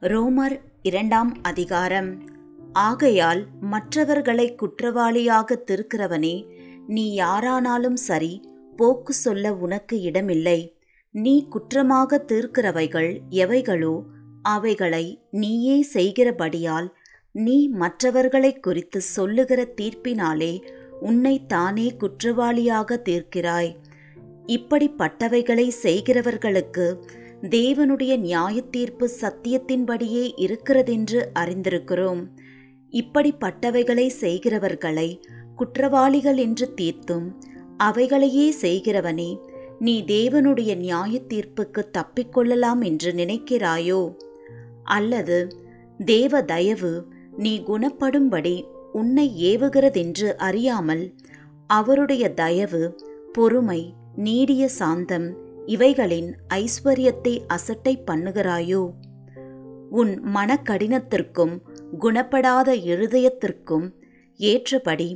ரோமர் இரண்டாம் அதிகாரம். ஆகையால் மற்றவர்களை குற்றவாளியாக திருக்கிறவனே நீ யாரானாலும் சரி போக்கு சொல்ல உனக்கு இடமில்லை. நீ குற்றமாக தீர்க்கிறவைகள் எவைகளோ அவைகளை நீயே செய்கிறபடியால் நீ மற்றவர்களைக் குறித்து சொல்லுகிற தீர்ப்பினாலே உன்னை தானே குற்றவாளியாக தீர்க்கிறாய். இப்படிப்பட்டவைகளை செய்கிறவர்களுக்கு தேவனுடைய நியாயத்தீர்ப்பு சத்தியத்தின்படியே இருக்கிறதென்று அறிந்திருக்கிறோம். இப்படிப்பட்டவைகளை செய்கிறவர்களை குற்றவாளிகள் என்று தீர்த்தும் அவைகளையே செய்கிறவனே நீ தேவனுடைய நியாயத்தீர்ப்புக்கு தப்பிக்கொள்ளலாம் என்று நினைக்கிறாயோ? அல்லது தேவ தயவு நீ குணப்படும்படி உன்னை ஏவுகிறதென்று அறியாமல் அவருடைய தயவு பொறுமை நீடிய சாந்தம் இவைகளின் ஐஸ்வர்யத்தை அசட்டை பண்ணுகிறாயோ? உன் மனக்கடினத்திற்கும் குணப்படாத இருதயத்திற்கும் ஏற்றபடி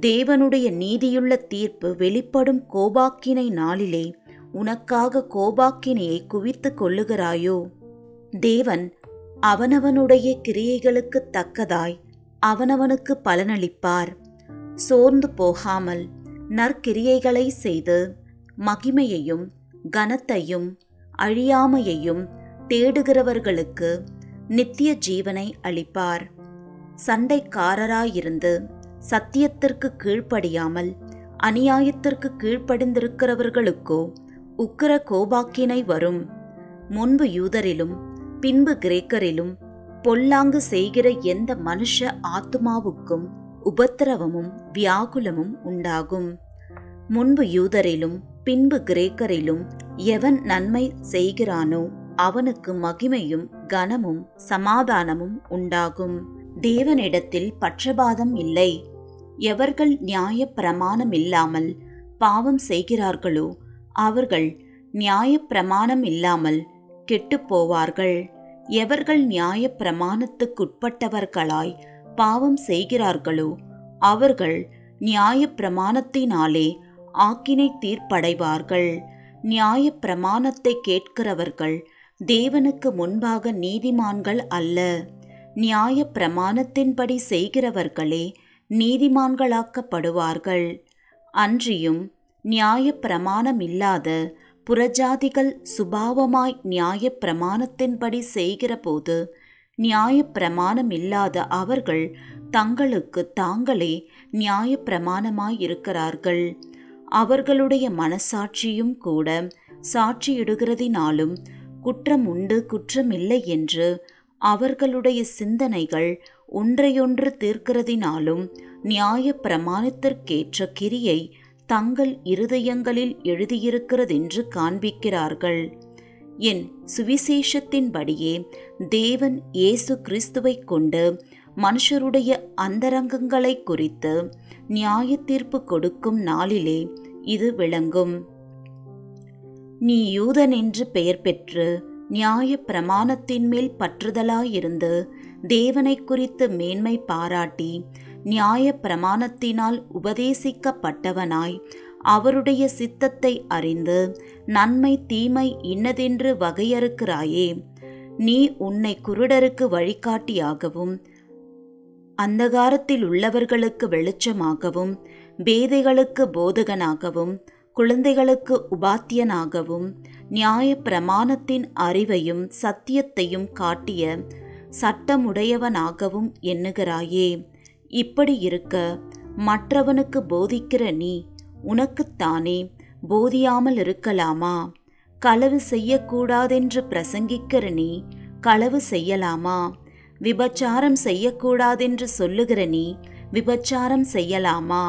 தேவனுடைய நீதியுள்ள தீர்ப்பு வெளிப்படும் கோபாக்கினை நாளிலே உனக்காக கோபாக்கினையை குவித்து கொள்ளுகிறாயோ? தேவன் அவனவனுடைய கிரியைகளுக்கு தக்கதாய் அவனவனுக்கு பலனளிப்பார். சோர்ந்து போகாமல் நற்கிரியைகளை செய்து மகிமையையும் கனத்தையும் அழியாமையையும் தேடுகிறவர்களுக்கு நித்திய ஜீவனை அளிப்பார். சண்டைக்காரராயிருந்து சத்தியத்திற்கு கீழ்ப்படியாமல் அநியாயத்திற்கு கீழ்ப்படிந்திருக்கிறவர்களுக்கோ உக்கிர கோபாக்கினை வரும். முன்பு யூதரிலும் பின்பு கிரேக்கரிலும் பொல்லாங்கு செய்கிற எந்த மனுஷ ஆத்துமாவுக்கும் உபத்திரவமும் வியாகுலமும் உண்டாகும். முன்பு யூதரிலும் பின்பு கிரேக்கரிலும் எவன் நன்மை செய்கிறானோ அவனுக்கு மகிமையும் கனமும் சமாதானமும் உண்டாகும். தேவனிடத்தில் பட்சபாதம் இல்லை. எவர்கள் நியாய பிரமாணம் இல்லாமல் பாவம் செய்கிறார்களோ அவர்கள் நியாய பிரமாணம் இல்லாமல் கெட்டுப்போவார்கள். எவர்கள் நியாய பிரமாணத்துக்குட்பட்டவர்களாய் பாவம் செய்கிறார்களோ அவர்கள் நியாய பிரமாணத்தினாலே ஆக்கினை தீர்ப்படைவார்கள். நியாய பிரமாணத்தை கேட்கிறவர்கள் தேவனுக்கு முன்பாக நீதிமான்கள் அல்ல. நியாய பிரமாணத்தின்படி செய்கிறவர்களே நீதிமான்களாக்கப்படுவார்கள். அன்றியும் நியாய பிரமாணம் இல்லாத புறஜாதிகள் சுபாவமாய் நியாய பிரமாணத்தின்படி செய்கிறபோது நியாய பிரமாணம் இல்லாத அவர்கள் தங்களுக்கு தாங்களே நியாய பிரமாணமாயிருக்கிறார்கள் அவர்களுடைய மனசாட்சியும் கூட சாட்சியிடுகிறதினாலும் குற்றம் உண்டு குற்றமில்லை என்று அவர்களுடைய சிந்தனைகள் ஒன்றையொன்று தீர்க்கிறதினாலும் நியாய பிரமாணத்திற்கேற்ற கிரியை தங்கள் இருதயங்களில் எழுதியிருக்கிறதென்று காண்பிக்கிறார்கள். என் சுவிசேஷத்தின்படியே தேவன் இயேசு கிறிஸ்துவை கொண்டு மனுஷருடைய அந்தரங்கங்களை குறித்து நியாய தீர்ப்பு கொடுக்கும் நாளிலே இது விளங்கும். நீ யூதன் என்று பெயர் பெற்று நியாய பிரமாணத்தின் மேல் பற்றுதலாயிருந்து தேவனை குறித்து மேன்மை பாராட்டி நியாய பிரமாணத்தினால் உபதேசிக்கப்பட்டவனாய் அவருடைய சித்தத்தை அறிந்து நன்மை தீமை இன்னதென்று வகையறுக்கிறாயே. நீ உன்னை குருடருக்கு வழிகாட்டியாகவும் அந்தகாரத்தில் உள்ளவர்களுக்கு வெளிச்சமாகவும் பேதைகளுக்கு போதகனாகவும் குழந்தைகளுக்கு உபாத்தியனாகவும் நியாய பிரமாணத்தின் அறிவையும் சத்தியத்தையும் காட்டிய சட்டமுடையவனாகவும் எண்ணுகிறாயே. இப்படி இருக்க மற்றவனுக்கு போதிக்கிற நீ உனக்குத்தானே போதியாமல் இருக்கலாமா? களவு செய்யக்கூடாதென்று பிரசங்கிக்கிற நீ களவு செய்யலாமா? விபச்சாரம் செய்யக்கூடாதென்று சொல்லுகிற நீ விபச்சாரம் செய்யலாமா?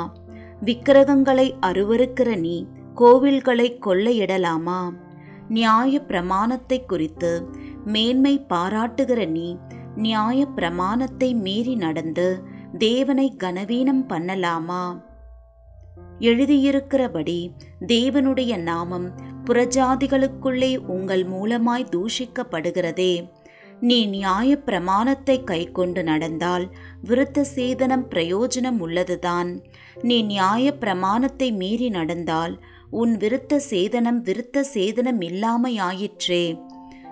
விக்கிரகங்களை அருவருக்கிற நீ கோவில்களை கொள்ளையிடலாமா? நியாய பிரமாணத்தை குறித்து மேன்மை பாராட்டுகிற நீ நியாய பிரமாணத்தை மீறி நடந்து தேவனை கனவீனம் பண்ணலாமா? எழுதியிருக்கிறபடி தேவனுடைய நாமம் புறஜாதிகளுக்குள்ளே உங்கள் மூலமாய் தூஷிக்கப்படுகிறதே. நீ நியாய பிரமாணத்தை கைக்கொண்டு நடந்தால் விருத்த சேதனம் பிரயோஜனம் உள்ளதுதான். நீ நியாய பிரமாணத்தை மீறி நடந்தால் உன் விருத்த சேதனம் விருத்த சேதனம் இல்லாமையாயிற்றே.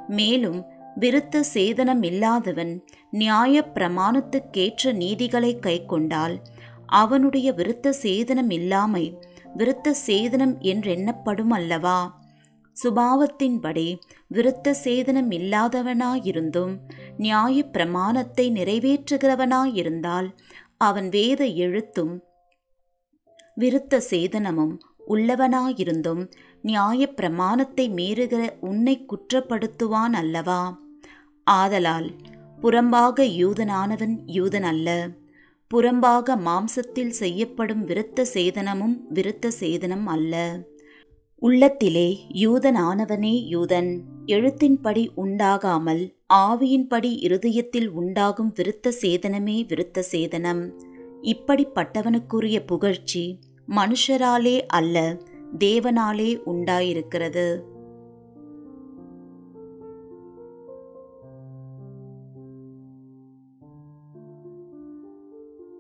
மேலும் விருத்த சேதனம் இல்லாதவன் நியாய பிரமாணத்துக்கேற்ற நீதிகளை கைக்கொண்டால் அவனுடைய விருத்த சேதனம் இல்லாமை விருத்த சேதனம் என்றெண்ணப்படும் அல்லவா சுபாவத்தின்படி விருத்த சேதனம் இல்லாதவனாயிருந்தும் நியாய பிரமாணத்தை நிறைவேற்றுகிறவனாயிருந்தால் அவன் வேத எழுத்தும் விருத்த சேதனமும் உள்ளவனாயிருந்தும் நியாய பிரமாணத்தை மீறுகிற உன்னை குற்றப்படுத்துவான் அல்லவா? ஆதலால் புறம்பாக யூதனானவன் யூதன் அல்ல. புறம்பாக மாம்சத்தில் செய்யப்படும் விருத்த சேதனமும் விருத்த சேதனம் அல்ல. உள்ளத்திலே யூதனானவனே யூதன் எழுத்தின்படி உண்டாகாமல் ஆவியின்படி இருதயத்தில் உண்டாகும் விருத்த சேதனமே விருத்த சேதனம். இப்படிப்பட்டவனுக்குரிய புகழ்ச்சி மனுஷராலே அல்ல தேவனாலே உண்டாயிருக்கிறது.